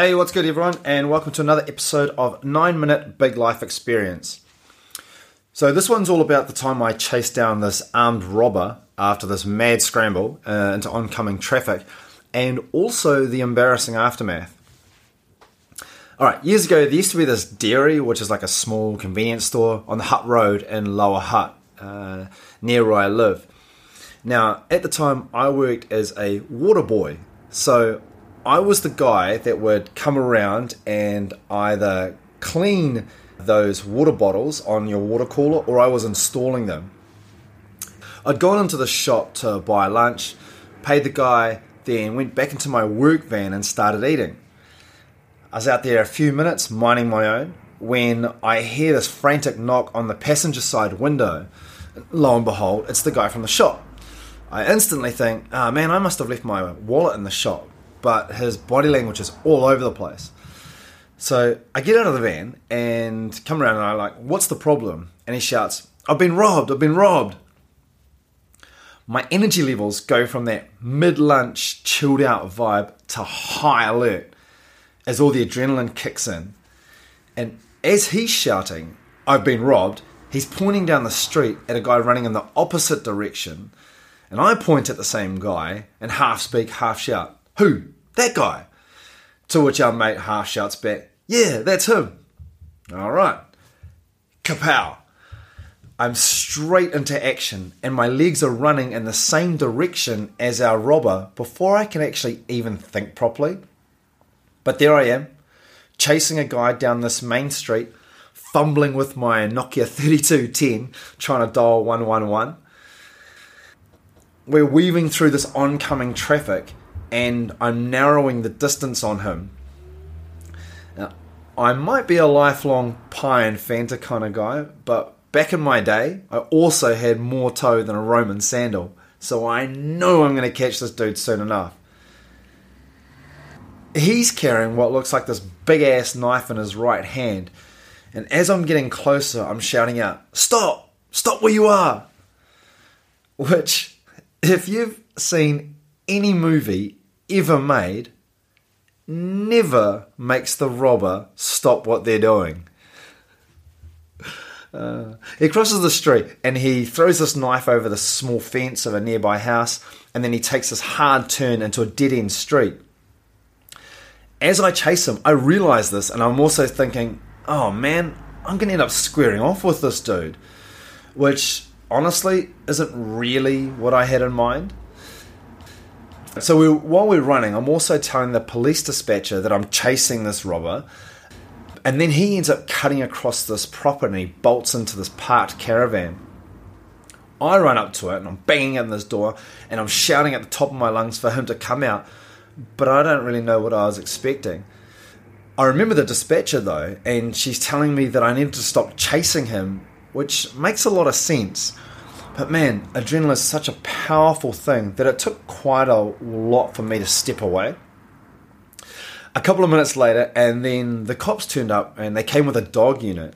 Hey, what's good, everyone, and welcome to another episode of 9 Minute Big Life Experience. So, this one's all about the time I chased down this armed robber after this mad scramble uh, into oncoming traffic, and also the embarrassing aftermath. All right, years ago, there used to be this dairy, which is like a small convenience store on the Hutt Road in Lower Hutt, uh, near where I live. Now, at the time, I worked as a water boy, so I was the guy that would come around and either clean those water bottles on your water cooler or I was installing them. I'd gone into the shop to buy lunch, paid the guy, then went back into my work van and started eating. I was out there a few minutes minding my own when I hear this frantic knock on the passenger side window. Lo and behold, it's the guy from the shop. I instantly think, oh man, I must have left my wallet in the shop but his body language is all over the place. So I get out of the van and come around and I'm like, what's the problem? And he shouts, I've been robbed, I've been robbed. My energy levels go from that mid lunch, chilled out vibe to high alert as all the adrenaline kicks in. And as he's shouting, I've been robbed, he's pointing down the street at a guy running in the opposite direction. And I point at the same guy and half speak, half shout, who? That guy. To which our mate half shouts back, Yeah, that's him. All right. Kapow. I'm straight into action, and my legs are running in the same direction as our robber before I can actually even think properly. But there I am, chasing a guy down this main street, fumbling with my Nokia 3210, trying to dial 111. We're weaving through this oncoming traffic, and I'm narrowing the distance on him. Now, I might be a lifelong pie and Fanta kind of guy, but back in my day, I also had more toe than a Roman sandal, so I know I'm going to catch this dude soon enough. He's carrying what looks like this big ass knife in his right hand, and as I'm getting closer, I'm shouting out, Stop! Stop where you are! Which, if you've seen any movie ever made never makes the robber stop what they're doing. Uh, he crosses the street and he throws this knife over the small fence of a nearby house, and then he takes this hard turn into a dead end street. As I chase him, I realize this, and I'm also thinking, oh man, I'm to end up squaring off with this dude. Which honestly isn't really what I had in mind. So we, while we're running, I'm also telling the police dispatcher that I'm chasing this robber. And then he ends up cutting across this property bolts into this parked caravan. I run up to it and I'm banging on this door and I'm shouting at the top of my lungs for him to come out, but I don't really know what I was expecting. I remember the dispatcher though, and she's telling me that I need to stop chasing him, which makes a lot of sense. But man, adrenaline is such a powerful thing that it took quite a lot for me to step away. A couple of minutes later, and then the cops turned up and they came with a dog unit.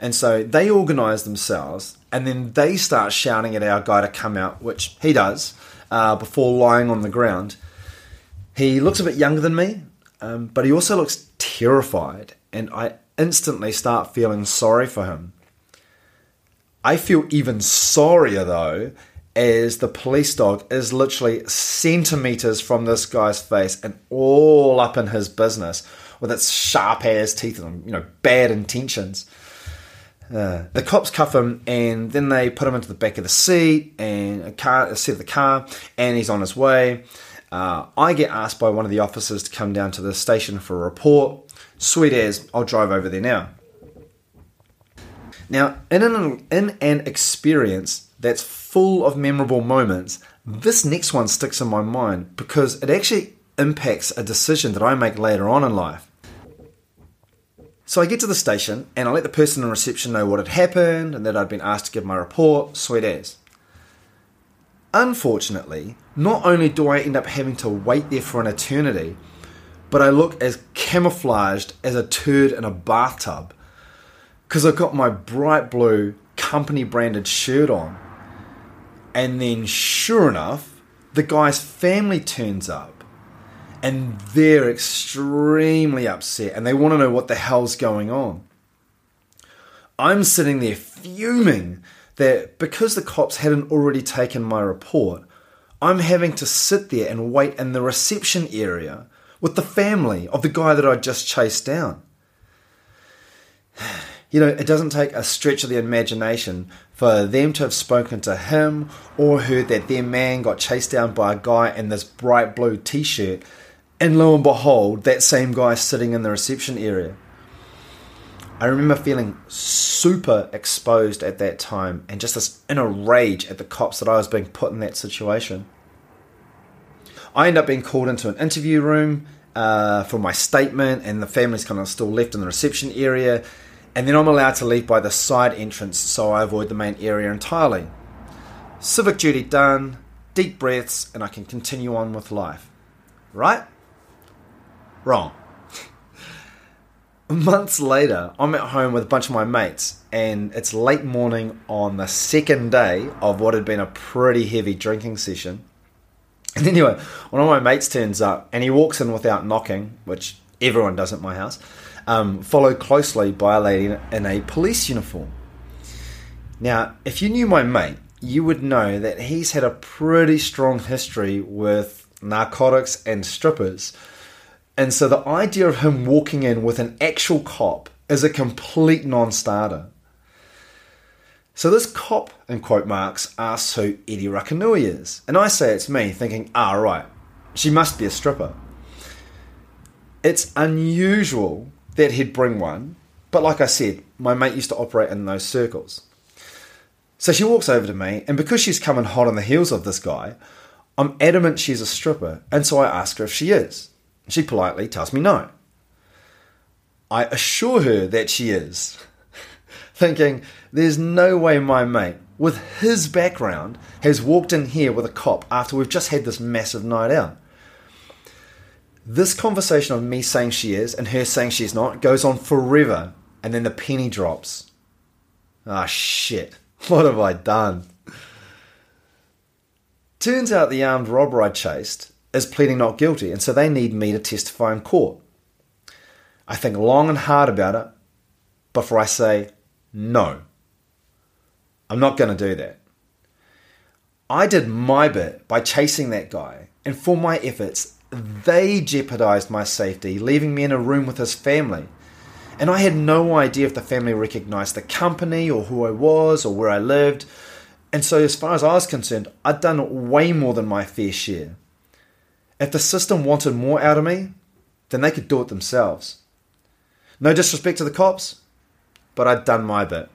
And so they organise themselves and then they start shouting at our guy to come out, which he does, uh, before lying on the ground. He looks a bit younger than me, um, but he also looks terrified, and I instantly start feeling sorry for him. I feel even sorrier though, as the police dog is literally centimeters from this guy's face and all up in his business with its sharp ass teeth and you know bad intentions. Uh, the cops cuff him and then they put him into the back of the seat and a car, a seat of the car, and he's on his way. Uh, I get asked by one of the officers to come down to the station for a report. Sweet as, I'll drive over there now. Now, in an, in an experience that's full of memorable moments, this next one sticks in my mind because it actually impacts a decision that I make later on in life. So I get to the station and I let the person in reception know what had happened and that I'd been asked to give my report, sweet as. Unfortunately, not only do I end up having to wait there for an eternity, but I look as camouflaged as a turd in a bathtub because I've got my bright blue company branded shirt on. And then, sure enough, the guy's family turns up. and they're extremely upset and they want to know what the hell's going on. I'm sitting there fuming that because the cops hadn't already taken my report, I'm having to sit there and wait in the reception area with the family of the guy that I just chased down. You know, it doesn't take a stretch of the imagination for them to have spoken to him or heard that their man got chased down by a guy in this bright blue t shirt, and lo and behold, that same guy sitting in the reception area. I remember feeling super exposed at that time and just this inner rage at the cops that I was being put in that situation. I end up being called into an interview room uh, for my statement, and the family's kind of still left in the reception area. And then I'm allowed to leave by the side entrance so I avoid the main area entirely. Civic duty done, deep breaths, and I can continue on with life. Right? Wrong. Months later, I'm at home with a bunch of my mates, and it's late morning on the second day of what had been a pretty heavy drinking session. And anyway, one of my mates turns up and he walks in without knocking, which everyone does at my house, um, followed closely by a lady in a police uniform. Now, if you knew my mate, you would know that he's had a pretty strong history with narcotics and strippers. And so the idea of him walking in with an actual cop is a complete non starter. So this cop, in quote marks, asks who Eddie Rakanui is. And I say it's me, thinking, ah, right, she must be a stripper. It's unusual that he'd bring one, but like I said, my mate used to operate in those circles. So she walks over to me, and because she's coming hot on the heels of this guy, I'm adamant she's a stripper, and so I ask her if she is. She politely tells me no. I assure her that she is, thinking there's no way my mate, with his background, has walked in here with a cop after we've just had this massive night out. This conversation of me saying she is and her saying she's not goes on forever, and then the penny drops. Ah, shit. What have I done? Turns out the armed robber I chased is pleading not guilty, and so they need me to testify in court. I think long and hard about it before I say no. I'm not going to do that. I did my bit by chasing that guy, and for my efforts, they jeopardized my safety, leaving me in a room with his family. And I had no idea if the family recognized the company or who I was or where I lived. And so, as far as I was concerned, I'd done way more than my fair share. If the system wanted more out of me, then they could do it themselves. No disrespect to the cops, but I'd done my bit.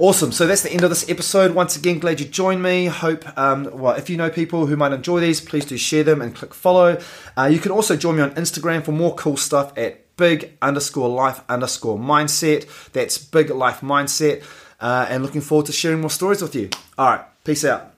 Awesome. So that's the end of this episode. Once again, glad you joined me. Hope, um, well, if you know people who might enjoy these, please do share them and click follow. Uh, you can also join me on Instagram for more cool stuff at big underscore life underscore mindset. That's big life mindset. Uh, and looking forward to sharing more stories with you. All right. Peace out.